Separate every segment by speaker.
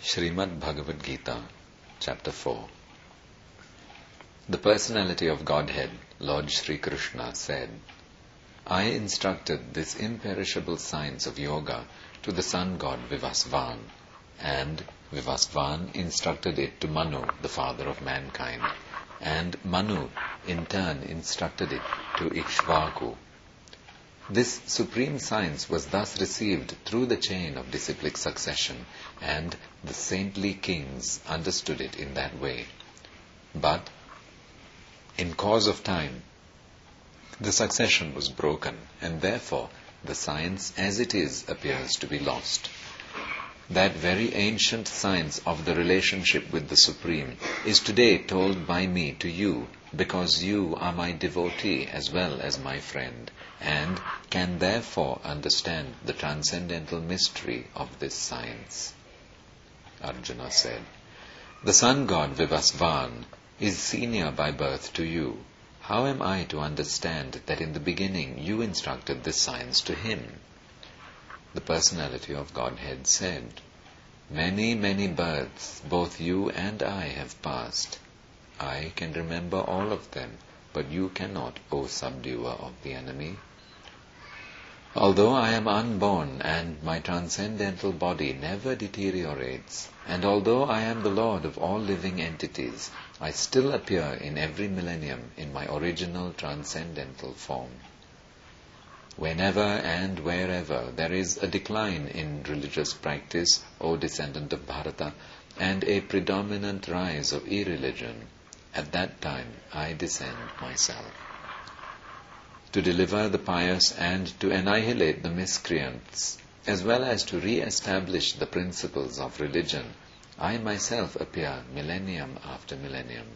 Speaker 1: Srimad Bhagavad Gita, Chapter 4 The personality of Godhead, Lord Sri Krishna, said, I instructed this imperishable science of yoga to the sun god Vivasvan, and Vivasvan instructed it to Manu, the father of mankind, and Manu in turn instructed it to Ikshvaku, this supreme science was thus received through the chain of disciplic succession, and the saintly kings understood it in that way. But, in course of time, the succession was broken, and therefore the science as it is appears to be lost. That very ancient science of the relationship with the Supreme is today told by me to you because you are my devotee as well as my friend and can therefore understand the transcendental mystery of this science. Arjuna said, The sun god Vivasvan is senior by birth to you. How am I to understand that in the beginning you instructed this science to him? The personality of Godhead said, Many, many births both you and I have passed. I can remember all of them, but you cannot, O subduer of the enemy. Although I am unborn and my transcendental body never deteriorates, and although I am the Lord of all living entities, I still appear in every millennium in my original transcendental form. Whenever and wherever there is a decline in religious practice, O descendant of Bharata, and a predominant rise of irreligion, at that time I descend myself. To deliver the pious and to annihilate the miscreants, as well as to re-establish the principles of religion, I myself appear millennium after millennium.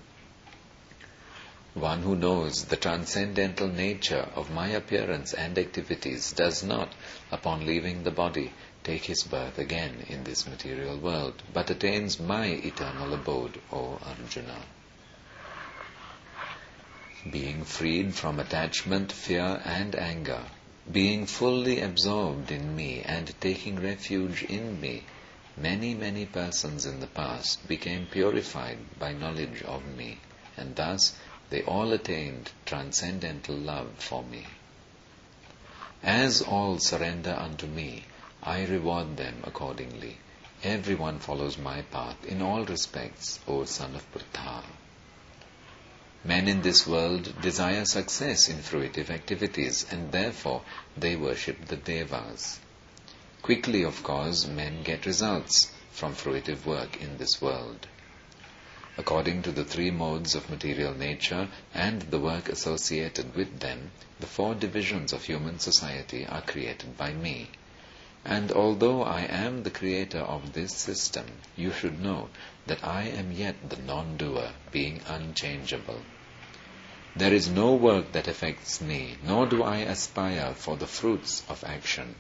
Speaker 1: One who knows the transcendental nature of my appearance and activities does not, upon leaving the body, take his birth again in this material world, but attains my eternal abode, O Arjuna being freed from attachment, fear, and anger, being fully absorbed in me and taking refuge in me, many, many persons in the past became purified by knowledge of me, and thus they all attained transcendental love for me. As all surrender unto me, I reward them accordingly. Everyone follows my path in all respects, O son of Pritha. Men in this world desire success in fruitive activities and therefore they worship the devas. Quickly, of course, men get results from fruitive work in this world. According to the three modes of material nature and the work associated with them, the four divisions of human society are created by me. And although I am the creator of this system, you should know that I am yet the non-doer, being unchangeable. There is no work that affects me, nor do I aspire for the fruits of action.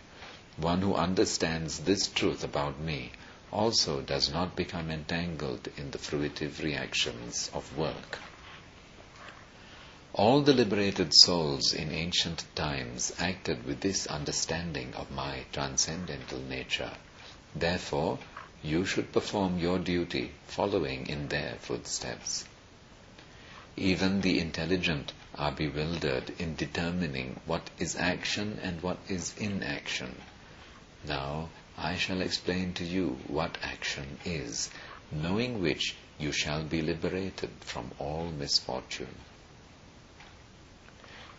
Speaker 1: One who understands this truth about me also does not become entangled in the fruitive reactions of work. All the liberated souls in ancient times acted with this understanding of my transcendental nature. Therefore, you should perform your duty following in their footsteps. Even the intelligent are bewildered in determining what is action and what is inaction. Now I shall explain to you what action is, knowing which you shall be liberated from all misfortune.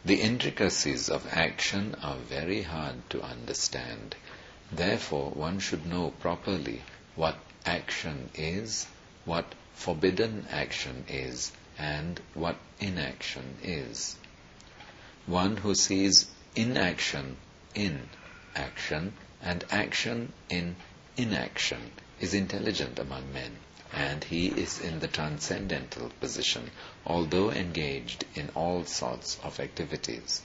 Speaker 1: The intricacies of action are very hard to understand. Therefore, one should know properly what action is, what forbidden action is, and what inaction is. One who sees inaction in action and action in inaction is intelligent among men and he is in the transcendental position, although engaged in all sorts of activities.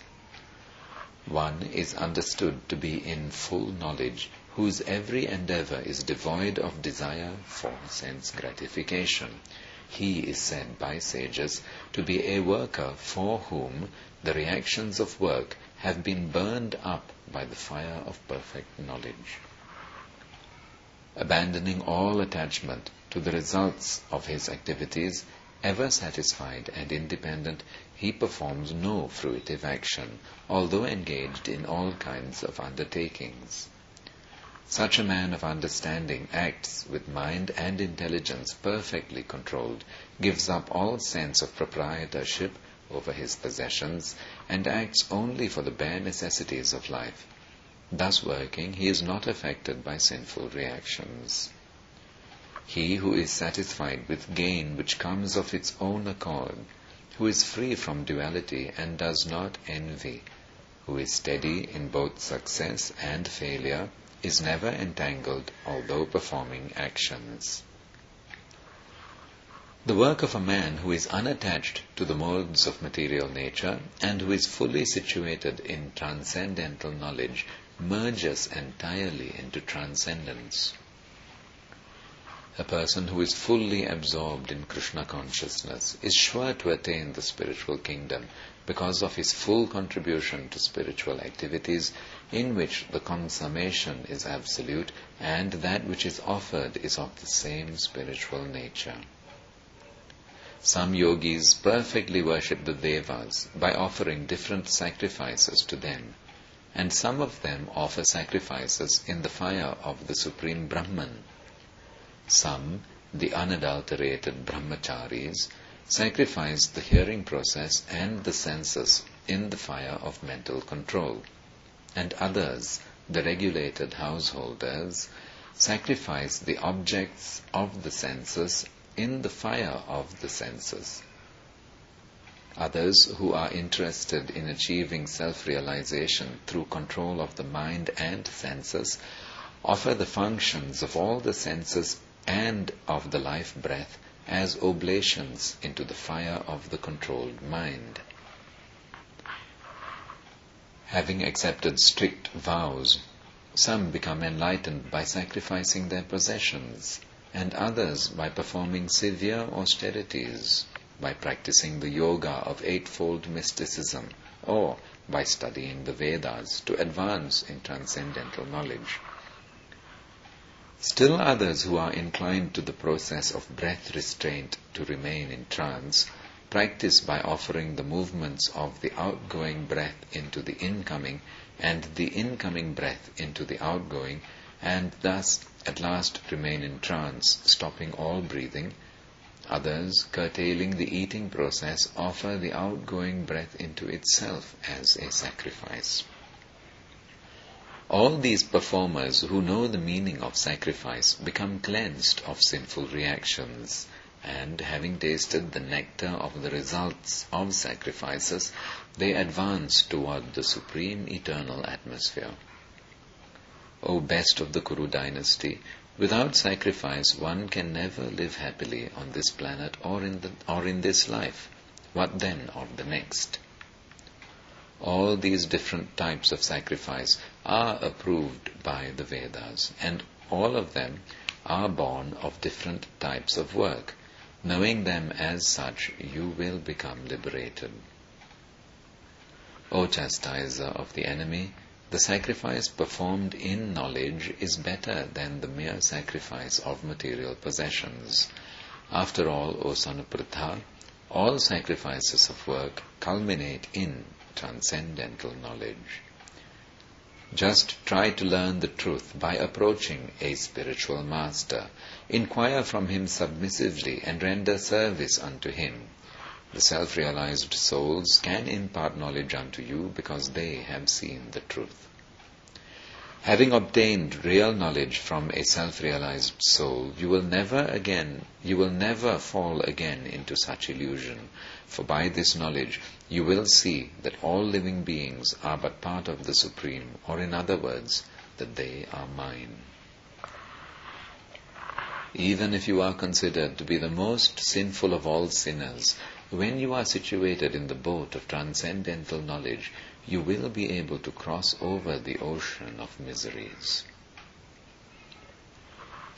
Speaker 1: One is understood to be in full knowledge, whose every endeavor is devoid of desire for sense gratification. He is said by sages to be a worker for whom the reactions of work have been burned up by the fire of perfect knowledge. abandoning all attachment to the results of his activities, ever satisfied and independent, he performs no fruitive action, although engaged in all kinds of undertakings. Such a man of understanding acts with mind and intelligence perfectly controlled, gives up all sense of proprietorship over his possessions, and acts only for the bare necessities of life. Thus working, he is not affected by sinful reactions. He who is satisfied with gain which comes of its own accord, who is free from duality and does not envy, who is steady in both success and failure, is never entangled although performing actions. The work of a man who is unattached to the modes of material nature and who is fully situated in transcendental knowledge merges entirely into transcendence. A person who is fully absorbed in Krishna consciousness is sure to attain the spiritual kingdom because of his full contribution to spiritual activities in which the consummation is absolute and that which is offered is of the same spiritual nature. Some yogis perfectly worship the devas by offering different sacrifices to them, and some of them offer sacrifices in the fire of the Supreme Brahman some, the unadulterated brahmacharis, sacrifice the hearing process and the senses in the fire of mental control, and others, the regulated householders, sacrifice the objects of the senses in the fire of the senses. Others who are interested in achieving self-realization through control of the mind and senses offer the functions of all the senses and of the life breath as oblations into the fire of the controlled mind. Having accepted strict vows, some become enlightened by sacrificing their possessions, and others by performing severe austerities, by practicing the yoga of eightfold mysticism, or by studying the Vedas to advance in transcendental knowledge. Still others who are inclined to the process of breath restraint to remain in trance practice by offering the movements of the outgoing breath into the incoming and the incoming breath into the outgoing and thus at last remain in trance, stopping all breathing. Others, curtailing the eating process, offer the outgoing breath into itself as a sacrifice. All these performers who know the meaning of sacrifice become cleansed of sinful reactions and having tasted the nectar of the results of sacrifices, they advance toward the supreme eternal atmosphere. O best of the Kuru dynasty, without sacrifice one can never live happily on this planet or in, the, or in this life. What then of the next? All these different types of sacrifice are approved by the Vedas, and all of them are born of different types of work. Knowing them as such, you will become liberated. O chastiser of the enemy, the sacrifice performed in knowledge is better than the mere sacrifice of material possessions. After all, O son of all sacrifices of work culminate in transcendental knowledge. Just try to learn the truth by approaching a spiritual master. Inquire from him submissively and render service unto him. The self-realized souls can impart knowledge unto you because they have seen the truth. Having obtained real knowledge from a self-realized soul, you will never again, you will never fall again into such illusion. For by this knowledge, you will see that all living beings are but part of the Supreme, or in other words, that they are mine. Even if you are considered to be the most sinful of all sinners, when you are situated in the boat of transcendental knowledge, you will be able to cross over the ocean of miseries.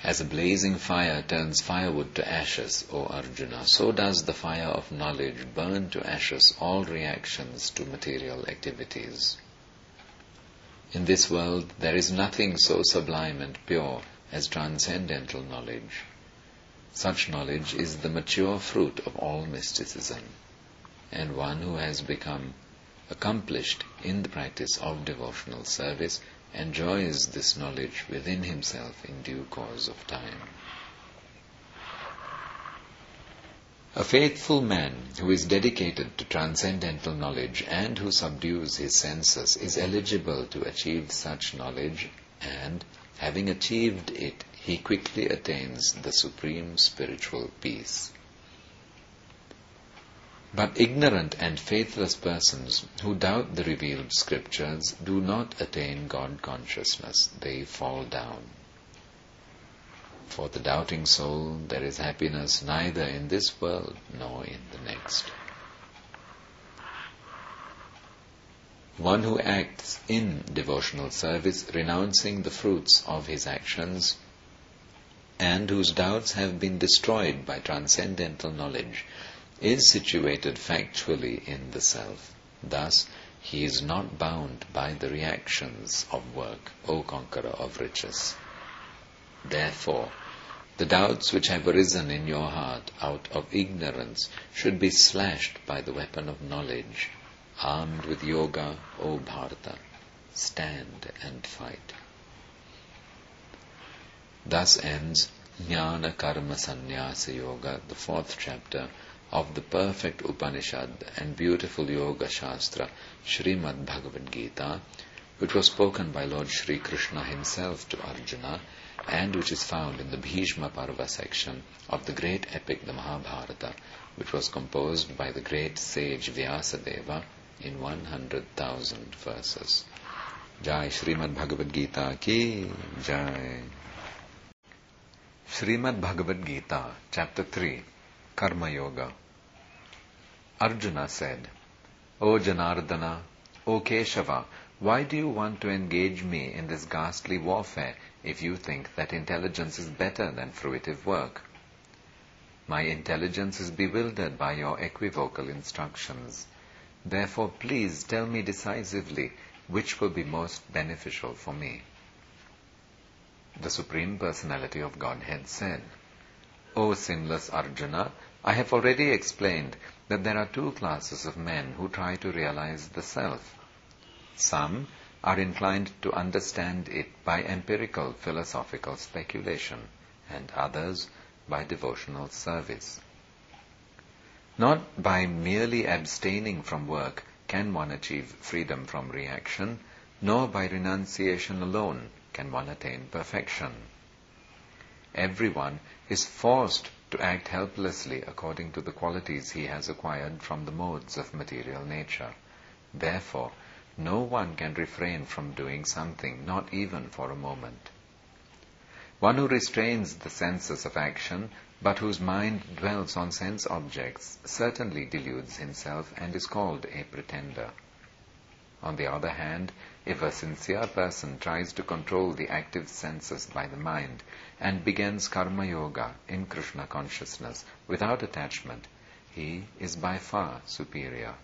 Speaker 1: As a blazing fire turns firewood to ashes, O Arjuna, so does the fire of knowledge burn to ashes all reactions to material activities. In this world there is nothing so sublime and pure as transcendental knowledge. Such knowledge is the mature fruit of all mysticism, and one who has become accomplished in the practice of devotional service enjoys this knowledge within himself in due course of time. A faithful man who is dedicated to transcendental knowledge and who subdues his senses is eligible to achieve such knowledge and, having achieved it, he quickly attains the supreme spiritual peace. But ignorant and faithless persons who doubt the revealed scriptures do not attain God consciousness. They fall down. For the doubting soul, there is happiness neither in this world nor in the next. One who acts in devotional service, renouncing the fruits of his actions, and whose doubts have been destroyed by transcendental knowledge, is situated factually in the self. Thus, he is not bound by the reactions of work, O conqueror of riches. Therefore, the doubts which have arisen in your heart out of ignorance should be slashed by the weapon of knowledge. Armed with yoga, O Bharata, stand and fight. Thus ends Jnana Karma Sannyasa Yoga, the fourth chapter of the perfect Upanishad and beautiful Yoga Shastra, Srimad Bhagavad Gita, which was spoken by Lord Sri Krishna himself to Arjuna and which is found in the Bhishma Parva section of the great epic, the Mahabharata, which was composed by the great sage Vyasadeva in 100,000 verses. Jai Srimad Bhagavad Gita ki Jai. Srimad Bhagavad Gita, Chapter 3, Karma Yoga. Arjuna said, O Janardana, O Keshava, why do you want to engage me in this ghastly warfare if you think that intelligence is better than fruitive work? My intelligence is bewildered by your equivocal instructions. Therefore, please tell me decisively which will be most beneficial for me. The Supreme Personality of Godhead said, O sinless Arjuna, I have already explained that there are two classes of men who try to realize the self. Some are inclined to understand it by empirical philosophical speculation, and others by devotional service. Not by merely abstaining from work can one achieve freedom from reaction, nor by renunciation alone can one attain perfection. Everyone is forced to act helplessly according to the qualities he has acquired from the modes of material nature. Therefore, no one can refrain from doing something, not even for a moment. One who restrains the senses of action, but whose mind dwells on sense objects, certainly deludes himself and is called a pretender. On the other hand, if a sincere person tries to control the active senses by the mind and begins karma yoga in Krishna consciousness without attachment, he is by far superior.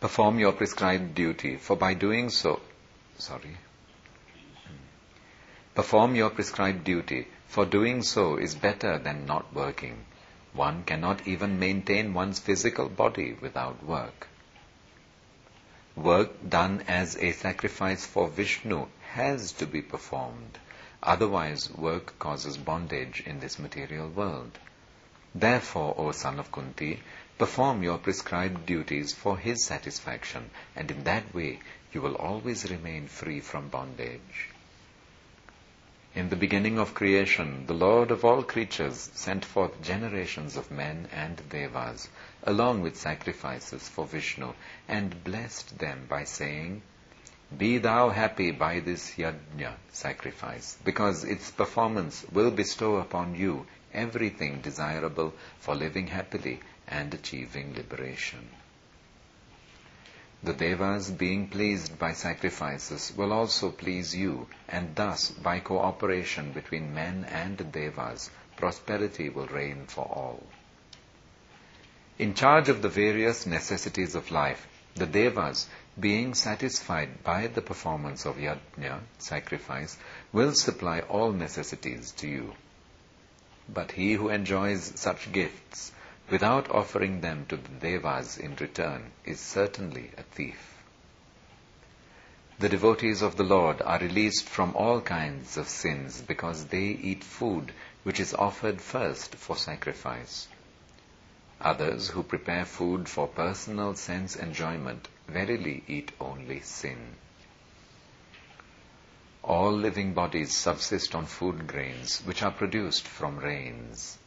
Speaker 1: Perform your prescribed duty, for by doing so, sorry, perform your prescribed duty, for doing so is better than not working. One cannot even maintain one's physical body without work. Work done as a sacrifice for Vishnu has to be performed. Otherwise, work causes bondage in this material world. Therefore, O son of Kunti, Perform your prescribed duties for His satisfaction, and in that way you will always remain free from bondage. In the beginning of creation, the Lord of all creatures sent forth generations of men and devas, along with sacrifices for Vishnu, and blessed them by saying, Be thou happy by this yajna sacrifice, because its performance will bestow upon you everything desirable for living happily and achieving liberation. The Devas, being pleased by sacrifices, will also please you, and thus, by cooperation between men and Devas, prosperity will reign for all. In charge of the various necessities of life, the Devas, being satisfied by the performance of yajna, sacrifice, will supply all necessities to you. But he who enjoys such gifts without offering them to the devas in return is certainly a thief. The devotees of the Lord are released from all kinds of sins because they eat food which is offered first for sacrifice. Others who prepare food for personal sense enjoyment verily eat only sin. All living bodies subsist on food grains which are produced from rains.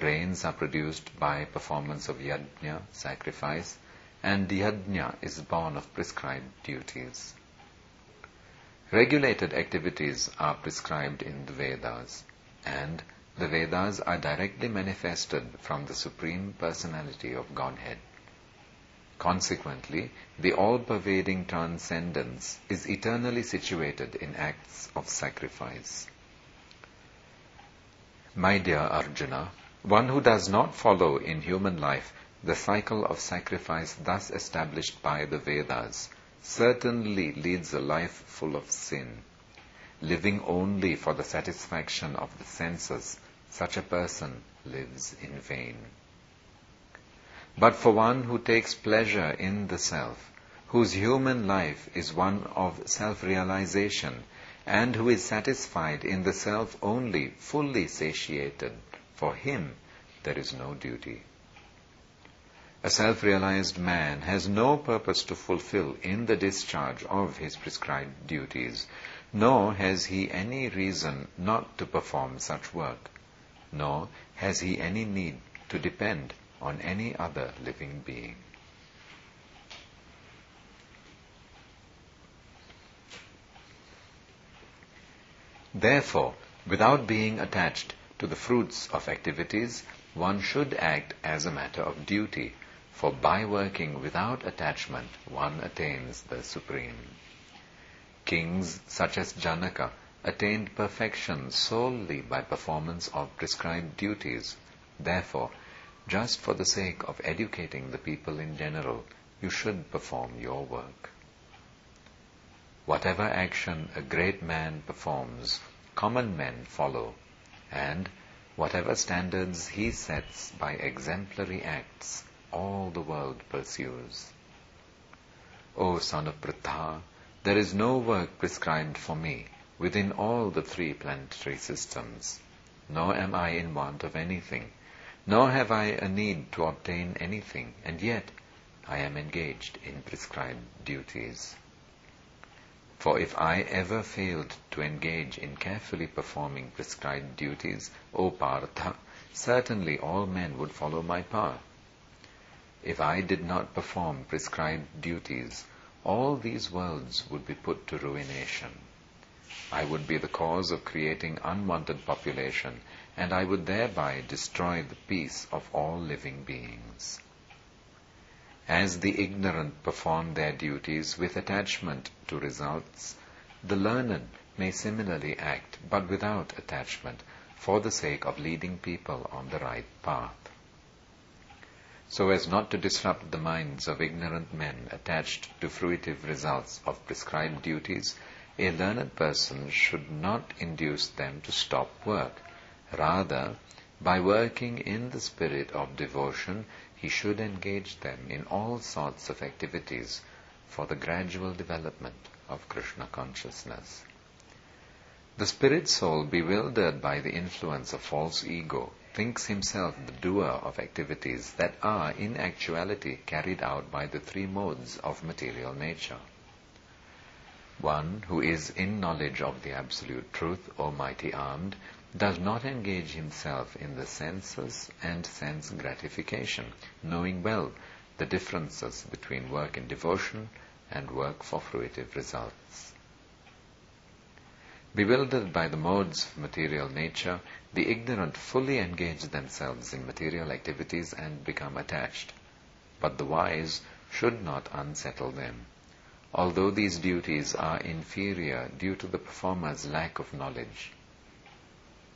Speaker 1: Rains are produced by performance of yajna, sacrifice, and yajna is born of prescribed duties. Regulated activities are prescribed in the Vedas, and the Vedas are directly manifested from the Supreme Personality of Godhead. Consequently, the all-pervading transcendence is eternally situated in acts of sacrifice. My dear Arjuna, one who does not follow in human life the cycle of sacrifice thus established by the Vedas certainly leads a life full of sin. Living only for the satisfaction of the senses, such a person lives in vain. But for one who takes pleasure in the self, whose human life is one of self-realization, and who is satisfied in the self only, fully satiated, for him there is no duty. A self-realized man has no purpose to fulfill in the discharge of his prescribed duties, nor has he any reason not to perform such work, nor has he any need to depend on any other living being. Therefore, without being attached to the fruits of activities, one should act as a matter of duty for by working without attachment, one attains the Supreme. Kings such as Janaka attained perfection solely by performance of prescribed duties. Therefore, just for the sake of educating the people in general, you should perform your work. Whatever action a great man performs, common men follow, and whatever standards he sets by exemplary acts, all the world pursues. O son of Pritha, there is no work prescribed for me within all the three planetary systems, nor am I in want of anything, nor have I a need to obtain anything, and yet I am engaged in prescribed duties. For if I ever failed to engage in carefully performing prescribed duties, O Partha, certainly all men would follow my path. If I did not perform prescribed duties, all these worlds would be put to ruination. I would be the cause of creating unwanted population, and I would thereby destroy the peace of all living beings. As the ignorant perform their duties with attachment to results, the learned may similarly act, but without attachment, for the sake of leading people on the right path so as not to disrupt the minds of ignorant men attached to fruitive results of prescribed duties, a learned person should not induce them to stop work. Rather, by working in the spirit of devotion, he should engage them in all sorts of activities for the gradual development of Krishna consciousness. The spirit soul, bewildered by the influence of false ego, thinks himself the doer of activities that are in actuality carried out by the three modes of material nature. One who is in knowledge of the absolute truth, almighty armed, does not engage himself in the senses and sense gratification, knowing well the differences between work in devotion and work for fruitive results. Bewildered by the modes of material nature, the ignorant fully engage themselves in material activities and become attached. But the wise should not unsettle them. Although these duties are inferior due to the performer's lack of knowledge.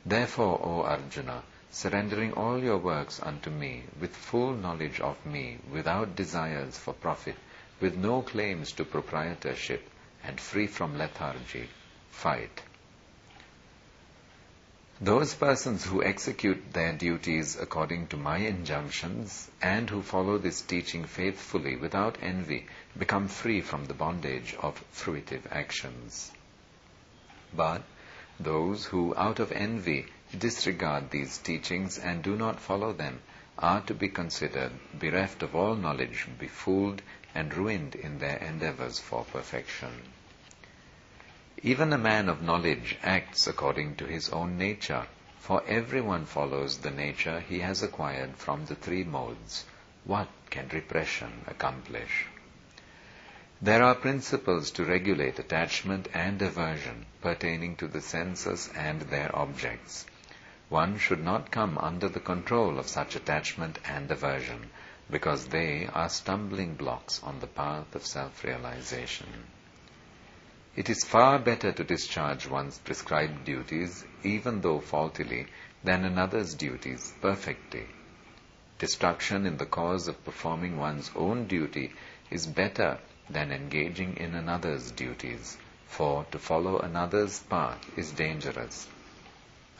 Speaker 1: Therefore, O Arjuna, surrendering all your works unto me, with full knowledge of me, without desires for profit, with no claims to proprietorship, and free from lethargy, fight Those persons who execute their duties according to my injunctions and who follow this teaching faithfully without envy become free from the bondage of fruitive actions. But those who out of envy disregard these teachings and do not follow them are to be considered bereft of all knowledge, befooled, and ruined in their endeavors for perfection. Even a man of knowledge acts according to his own nature, for everyone follows the nature he has acquired from the three modes. What can repression accomplish? There are principles to regulate attachment and aversion pertaining to the senses and their objects. One should not come under the control of such attachment and aversion because they are stumbling blocks on the path of self-realization. It is far better to discharge one's prescribed duties, even though faultily, than another's duties perfectly. Destruction in the cause of performing one's own duty is better than engaging in another's duties, for to follow another's path is dangerous.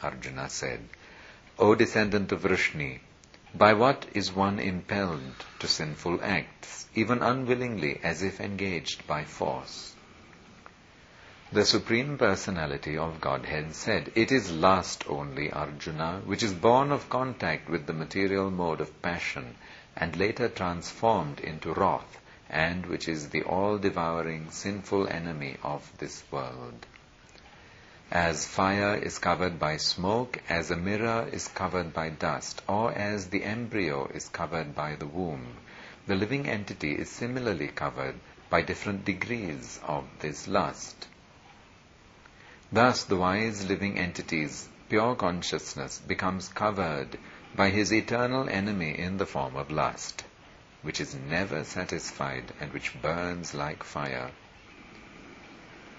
Speaker 1: Arjuna said, O descendant of Vrishni, by what is one impelled to sinful acts, even unwillingly as if engaged by force? The Supreme Personality of Godhead said, It is lust only, Arjuna, which is born of contact with the material mode of passion and later transformed into wrath, and which is the all-devouring sinful enemy of this world. As fire is covered by smoke, as a mirror is covered by dust, or as the embryo is covered by the womb, the living entity is similarly covered by different degrees of this lust. Thus, the wise living entity's pure consciousness becomes covered by his eternal enemy in the form of lust, which is never satisfied and which burns like fire.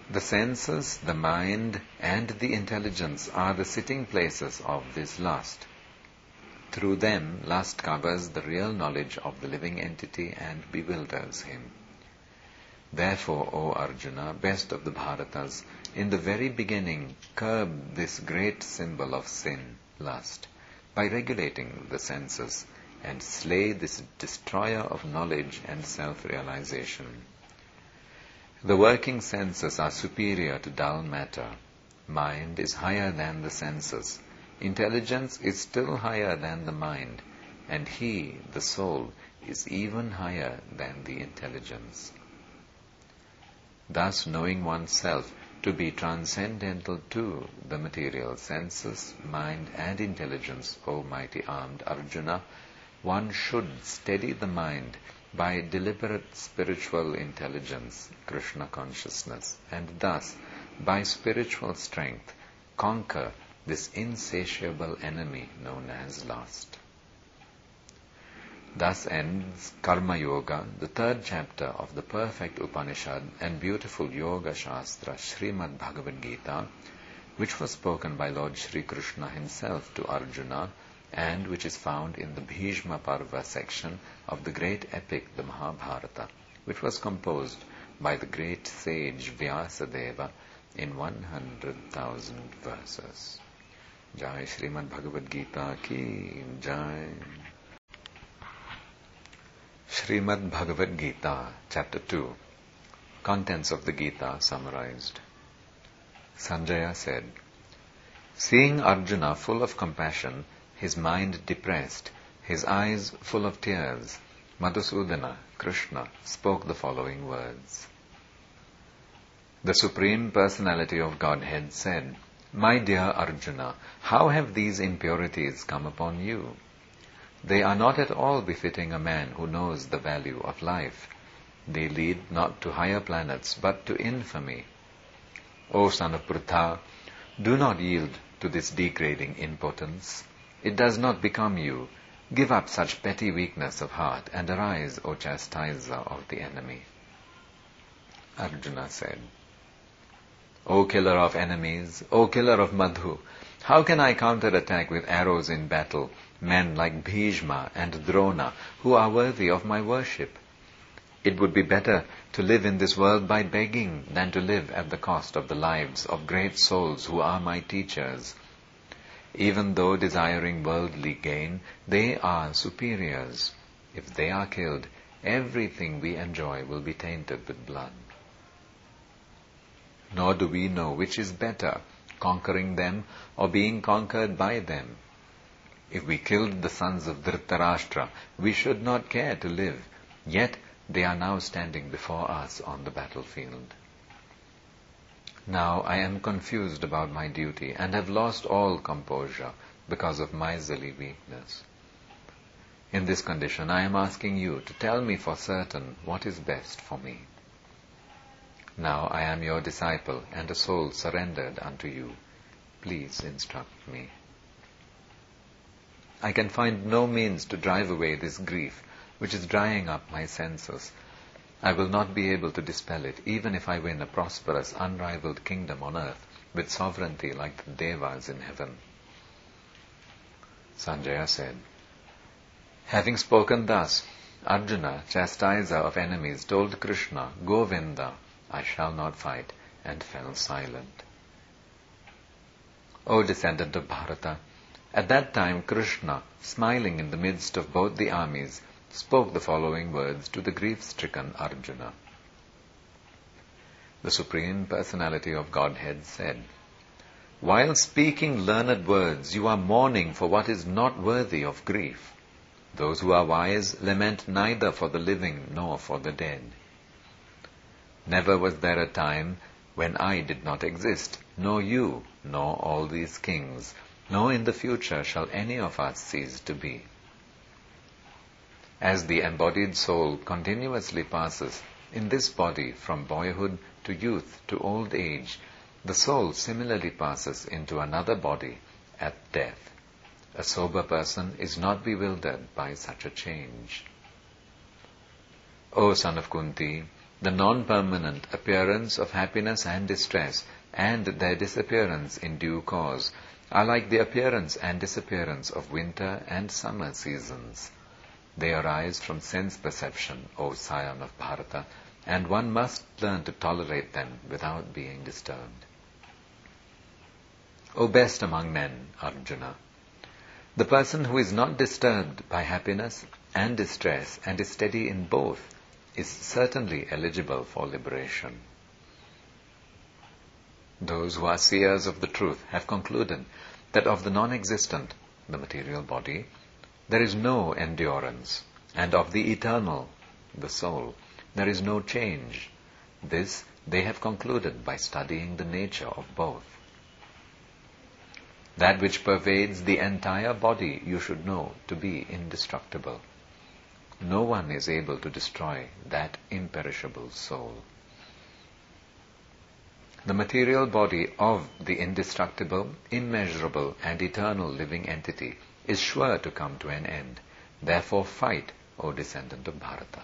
Speaker 1: The senses, the mind, and the intelligence are the sitting places of this lust. Through them, lust covers the real knowledge of the living entity and bewilders him. Therefore, O Arjuna, best of the Bharatas, in the very beginning curb this great symbol of sin, lust, by regulating the senses and slay this destroyer of knowledge and self-realization. The working senses are superior to dull matter. Mind is higher than the senses. Intelligence is still higher than the mind. And he, the soul, is even higher than the intelligence. Thus knowing oneself to be transcendental to the material senses, mind and intelligence, O mighty armed Arjuna, one should steady the mind by deliberate spiritual intelligence, Krishna consciousness, and thus, by spiritual strength, conquer this insatiable enemy known as lust. Thus ends Karma Yoga, the third chapter of the perfect Upanishad and beautiful Yoga Shastra, Srimad Bhagavad Gita, which was spoken by Lord Sri Krishna himself to Arjuna and which is found in the Bhishma Parva section of the great epic, the Mahabharata, which was composed by the great sage Vyasadeva in 100,000 verses. Jai Srimad Bhagavad Gita ki Jai. Srimad Bhagavad Gita, Chapter 2 Contents of the Gita summarized. Sanjaya said, Seeing Arjuna full of compassion, his mind depressed, his eyes full of tears, Madhusudana, Krishna, spoke the following words. The Supreme Personality of Godhead said, My dear Arjuna, how have these impurities come upon you? They are not at all befitting a man who knows the value of life. They lead not to higher planets, but to infamy. O son of Pritha, do not yield to this degrading impotence. It does not become you. Give up such petty weakness of heart and arise, O chastiser of the enemy. Arjuna said, O killer of enemies, O killer of Madhu, how can I counterattack with arrows in battle men like Bhishma and Drona who are worthy of my worship. It would be better to live in this world by begging than to live at the cost of the lives of great souls who are my teachers. Even though desiring worldly gain, they are superiors. If they are killed, everything we enjoy will be tainted with blood. Nor do we know which is better, conquering them or being conquered by them. If we killed the sons of Dhritarashtra, we should not care to live, yet they are now standing before us on the battlefield. Now I am confused about my duty and have lost all composure because of miserly weakness. In this condition, I am asking you to tell me for certain what is best for me. Now I am your disciple and a soul surrendered unto you. Please instruct me. I can find no means to drive away this grief which is drying up my senses. I will not be able to dispel it even if I win a prosperous, unrivaled kingdom on earth with sovereignty like the Devas in heaven. Sanjaya said, Having spoken thus, Arjuna, chastiser of enemies, told Krishna, Govinda, I shall not fight, and fell silent. O descendant of Bharata, at that time Krishna, smiling in the midst of both the armies, spoke the following words to the grief-stricken Arjuna. The Supreme Personality of Godhead said, While speaking learned words, you are mourning for what is not worthy of grief. Those who are wise lament neither for the living nor for the dead. Never was there a time when I did not exist, nor you, nor all these kings, nor in the future shall any of us cease to be. As the embodied soul continuously passes in this body from boyhood to youth to old age, the soul similarly passes into another body at death. A sober person is not bewildered by such a change. O son of Kunti, the non-permanent appearance of happiness and distress and their disappearance in due course are like the appearance and disappearance of winter and summer seasons. They arise from sense perception, O scion of Bharata, and one must learn to tolerate them without being disturbed. O best among men, Arjuna, the person who is not disturbed by happiness and distress and is steady in both is certainly eligible for liberation. Those who are seers of the truth have concluded that of the non-existent, the material body, there is no endurance, and of the eternal, the soul, there is no change. This they have concluded by studying the nature of both. That which pervades the entire body you should know to be indestructible no one is able to destroy that imperishable soul. The material body of the indestructible, immeasurable, and eternal living entity is sure to come to an end. Therefore fight, O descendant of Bharata.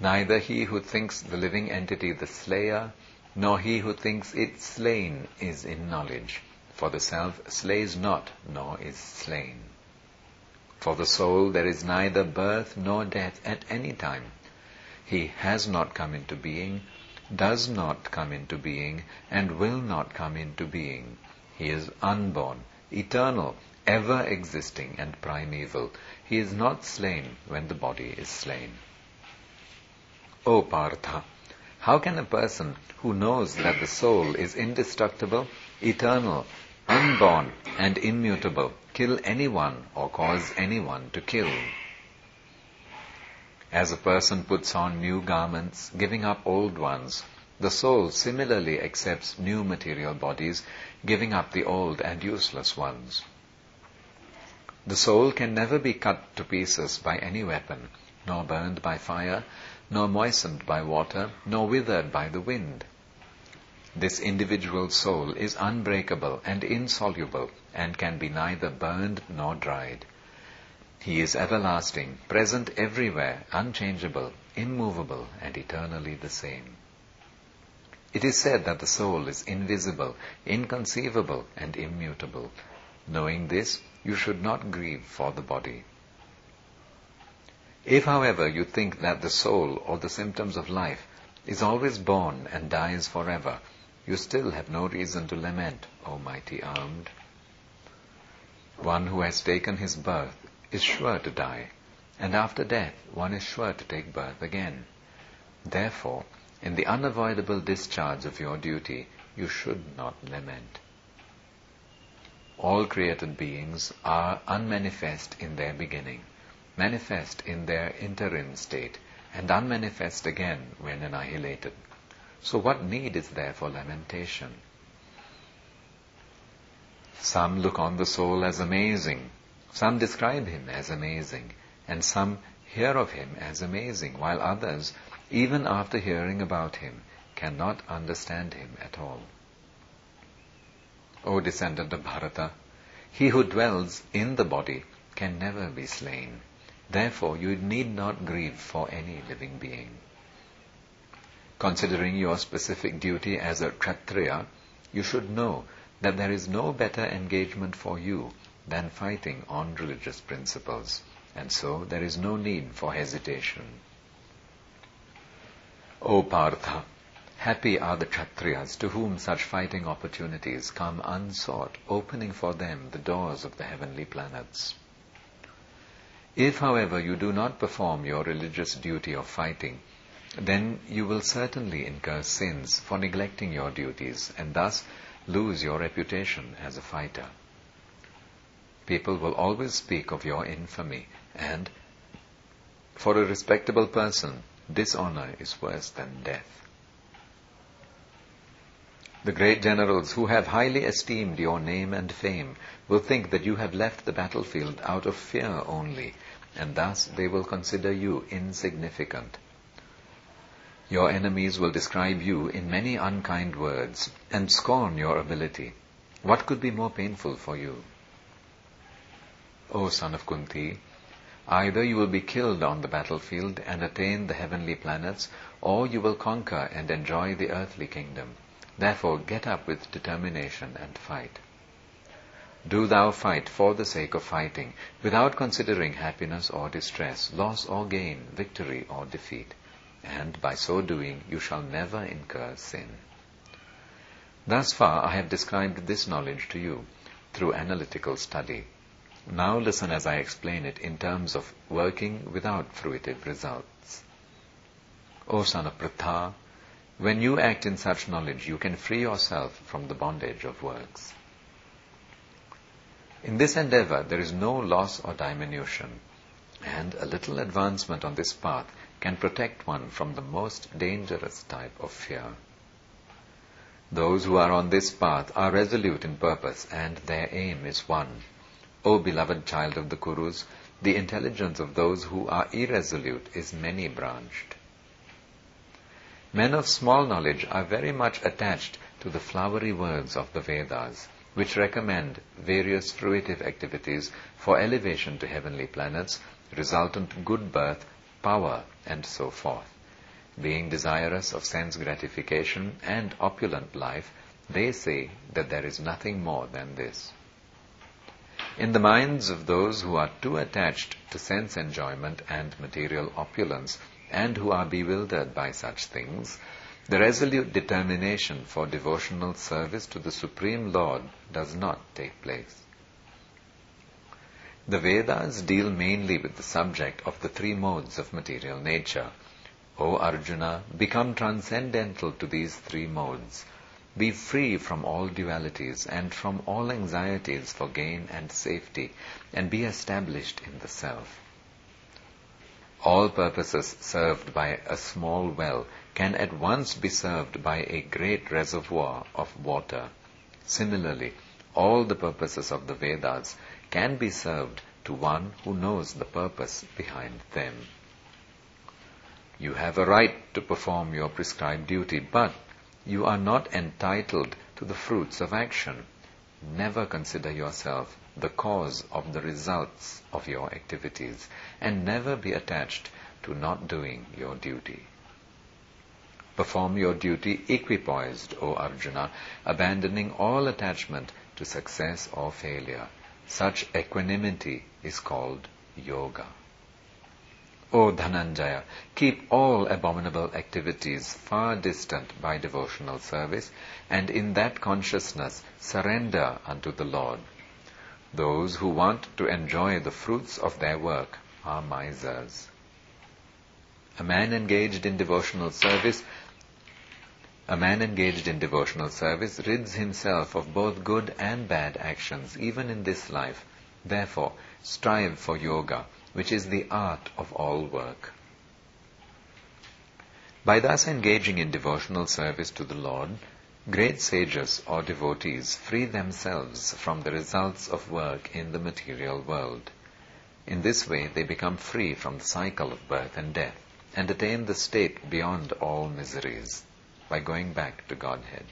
Speaker 1: Neither he who thinks the living entity the slayer, nor he who thinks it slain is in knowledge, for the self slays not, nor is slain. For the soul there is neither birth nor death at any time. He has not come into being, does not come into being, and will not come into being. He is unborn, eternal, ever existing and primeval. He is not slain when the body is slain. O Partha, how can a person who knows that the soul is indestructible, eternal, unborn, and immutable kill anyone or cause anyone to kill. As a person puts on new garments, giving up old ones, the soul similarly accepts new material bodies, giving up the old and useless ones. The soul can never be cut to pieces by any weapon, nor burned by fire, nor moistened by water, nor withered by the wind. This individual soul is unbreakable and insoluble and can be neither burned nor dried. He is everlasting, present everywhere, unchangeable, immovable, and eternally the same. It is said that the soul is invisible, inconceivable, and immutable. Knowing this, you should not grieve for the body. If, however, you think that the soul or the symptoms of life is always born and dies forever, you still have no reason to lament, O mighty armed. One who has taken his birth is sure to die, and after death one is sure to take birth again. Therefore, in the unavoidable discharge of your duty, you should not lament. All created beings are unmanifest in their beginning, manifest in their interim state, and unmanifest again when annihilated. So what need is there for lamentation? Some look on the soul as amazing, some describe him as amazing, and some hear of him as amazing, while others, even after hearing about him, cannot understand him at all. O descendant of Bharata, he who dwells in the body can never be slain. Therefore, you need not grieve for any living being. Considering your specific duty as a Kshatriya, you should know that there is no better engagement for you than fighting on religious principles, and so there is no need for hesitation. O Partha, happy are the Kshatriyas to whom such fighting opportunities come unsought, opening for them the doors of the heavenly planets. If, however, you do not perform your religious duty of fighting, then you will certainly incur sins for neglecting your duties and thus lose your reputation as a fighter. People will always speak of your infamy and for a respectable person, dishonor is worse than death. The great generals who have highly esteemed your name and fame will think that you have left the battlefield out of fear only, and thus they will consider you insignificant. Your enemies will describe you in many unkind words and scorn your ability. What could be more painful for you? O son of Kunti, either you will be killed on the battlefield and attain the heavenly planets, or you will conquer and enjoy the earthly kingdom. Therefore, get up with determination and fight. Do thou fight for the sake of fighting, without considering happiness or distress, loss or gain, victory or defeat, and by so doing you shall never incur sin. Thus far I have described this knowledge to you through analytical study. Now listen as I explain it in terms of working without fruitive results. O son of when you act in such knowledge, you can free yourself from the bondage of works. In this endeavor, there is no loss or diminution, and a little advancement on this path can protect one from the most dangerous type of fear. Those who are on this path are resolute in purpose, and their aim is one. O beloved child of the Kurus, the intelligence of those who are irresolute is many branched. Men of small knowledge are very much attached to the flowery words of the Vedas, which recommend various fruitive activities for elevation to heavenly planets, resultant good birth, power, and so forth. Being desirous of sense gratification and opulent life, they say that there is nothing more than this. In the minds of those who are too attached to sense enjoyment and material opulence, and who are bewildered by such things, the resolute determination for devotional service to the Supreme Lord does not take place. The Vedas deal mainly with the subject of the three modes of material nature. O Arjuna, become transcendental to these three modes. Be free from all dualities and from all anxieties for gain and safety, and be established in the self. All purposes served by a small well can at once be served by a great reservoir of water. Similarly, all the purposes of the Vedas can be served to one who knows the purpose behind them. You have a right to perform your prescribed duty, but you are not entitled to the fruits of action. Never consider yourself the cause of the results of your activities and never be attached to not doing your duty. Perform your duty equipoised, O Arjuna, abandoning all attachment to success or failure. Such equanimity is called yoga. O Dhananjaya, keep all abominable activities far distant by devotional service, and in that consciousness surrender unto the Lord. Those who want to enjoy the fruits of their work are misers. A man engaged in devotional service a man engaged in devotional service rids himself of both good and bad actions, even in this life. Therefore, strive for yoga, which is the art of all work. By thus engaging in devotional service to the Lord, great sages or devotees free themselves from the results of work in the material world. In this way, they become free from the cycle of birth and death and attain the state beyond all miseries by going back to Godhead.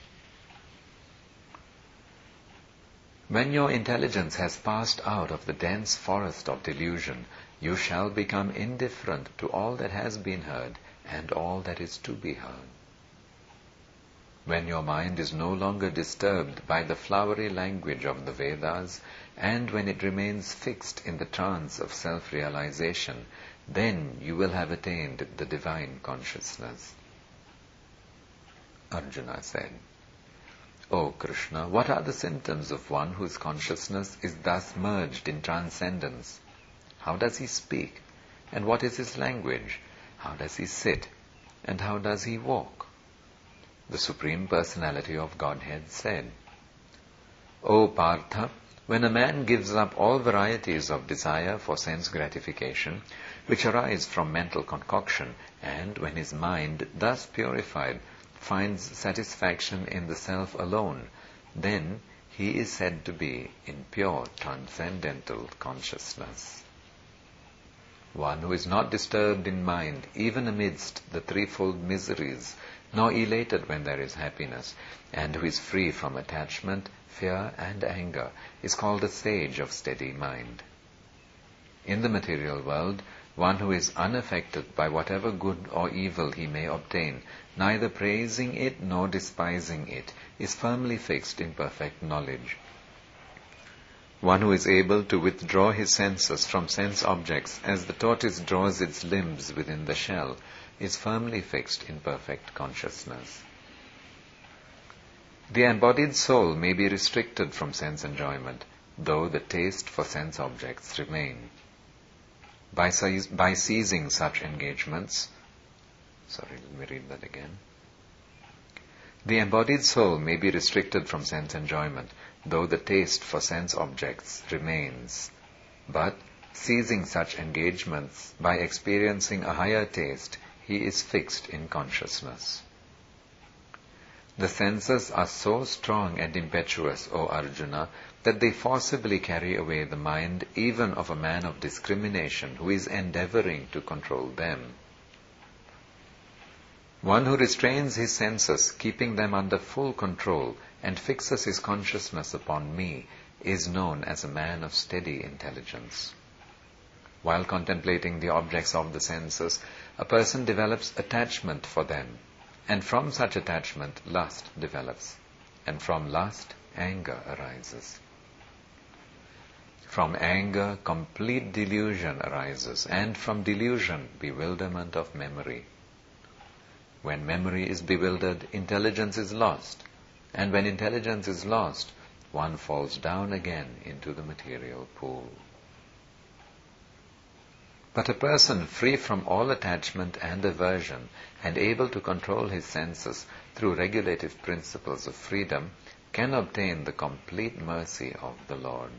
Speaker 1: When your intelligence has passed out of the dense forest of delusion, you shall become indifferent to all that has been heard and all that is to be heard. When your mind is no longer disturbed by the flowery language of the Vedas, and when it remains fixed in the trance of self-realization, then you will have attained the divine consciousness. Arjuna said, O Krishna, what are the symptoms of one whose consciousness is thus merged in transcendence? How does he speak? And what is his language? How does he sit? And how does he walk? The Supreme Personality of Godhead said, O Partha, when a man gives up all varieties of desire for sense gratification, which arise from mental concoction, and when his mind, thus purified, finds satisfaction in the self alone, then he is said to be in pure transcendental consciousness. One who is not disturbed in mind even amidst the threefold miseries, nor elated when there is happiness, and who is free from attachment, fear, and anger, is called a sage of steady mind. In the material world, one who is unaffected by whatever good or evil he may obtain, neither praising it nor despising it, is firmly fixed in perfect knowledge. One who is able to withdraw his senses from sense objects as the tortoise draws its limbs within the shell is firmly fixed in perfect consciousness. The embodied soul may be restricted from sense enjoyment, though the taste for sense objects remain. By, by seizing such engagements, sorry, let me read that again. The embodied soul may be restricted from sense enjoyment, though the taste for sense objects remains. But, seizing such engagements, by experiencing a higher taste, he is fixed in consciousness. The senses are so strong and impetuous, O Arjuna, that they forcibly carry away the mind even of a man of discrimination who is endeavoring to control them. One who restrains his senses, keeping them under full control, and fixes his consciousness upon me, is known as a man of steady intelligence. While contemplating the objects of the senses, a person develops attachment for them, and from such attachment, lust develops, and from lust, anger arises. From anger, complete delusion arises, and from delusion, bewilderment of memory. When memory is bewildered, intelligence is lost, and when intelligence is lost, one falls down again into the material pool. But a person free from all attachment and aversion and able to control his senses through regulative principles of freedom can obtain the complete mercy of the Lord.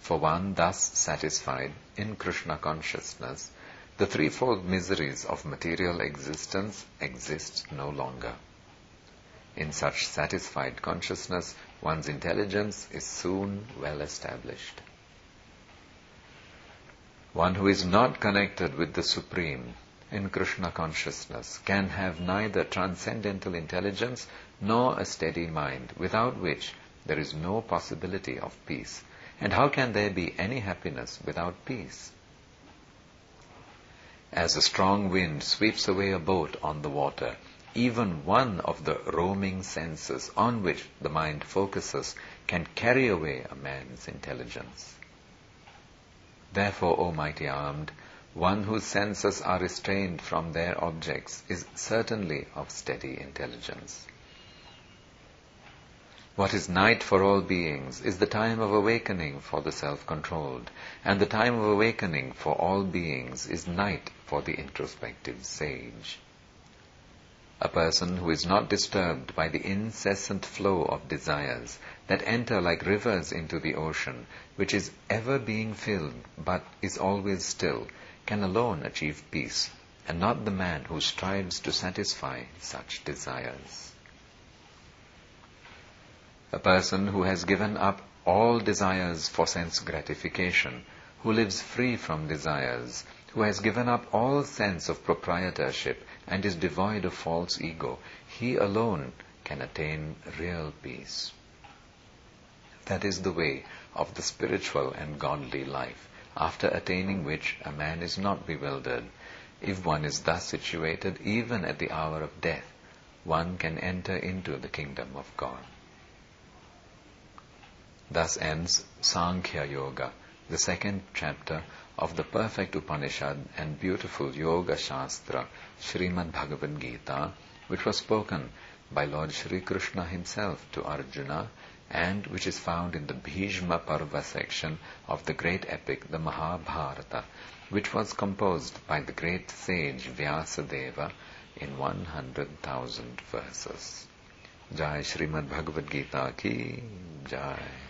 Speaker 1: For one thus satisfied in Krishna consciousness, the threefold miseries of material existence exist no longer. In such satisfied consciousness, one's intelligence is soon well established. One who is not connected with the Supreme in Krishna consciousness can have neither transcendental intelligence nor a steady mind, without which there is no possibility of peace. And how can there be any happiness without peace? As a strong wind sweeps away a boat on the water, even one of the roaming senses on which the mind focuses can carry away a man's intelligence. Therefore, O mighty armed, one whose senses are restrained from their objects is certainly of steady intelligence. What is night for all beings is the time of awakening for the self-controlled, and the time of awakening for all beings is night for the introspective sage. A person who is not disturbed by the incessant flow of desires that enter like rivers into the ocean, which is ever being filled but is always still, can alone achieve peace, and not the man who strives to satisfy such desires. A person who has given up all desires for sense gratification, who lives free from desires, who has given up all sense of proprietorship and is devoid of false ego, he alone can attain real peace. That is the way of the spiritual and godly life, after attaining which a man is not bewildered. If one is thus situated, even at the hour of death, one can enter into the kingdom of God. Thus ends Sankhya Yoga, the second chapter of the perfect Upanishad and beautiful Yoga Shastra, Srimad Bhagavad Gita, which was spoken by Lord Sri Krishna himself to Arjuna and which is found in the Bhishma Parva section of the great epic, the Mahabharata, which was composed by the great sage Vyasadeva in 100,000 verses. Jai Srimad Bhagavad Gita ki Jai.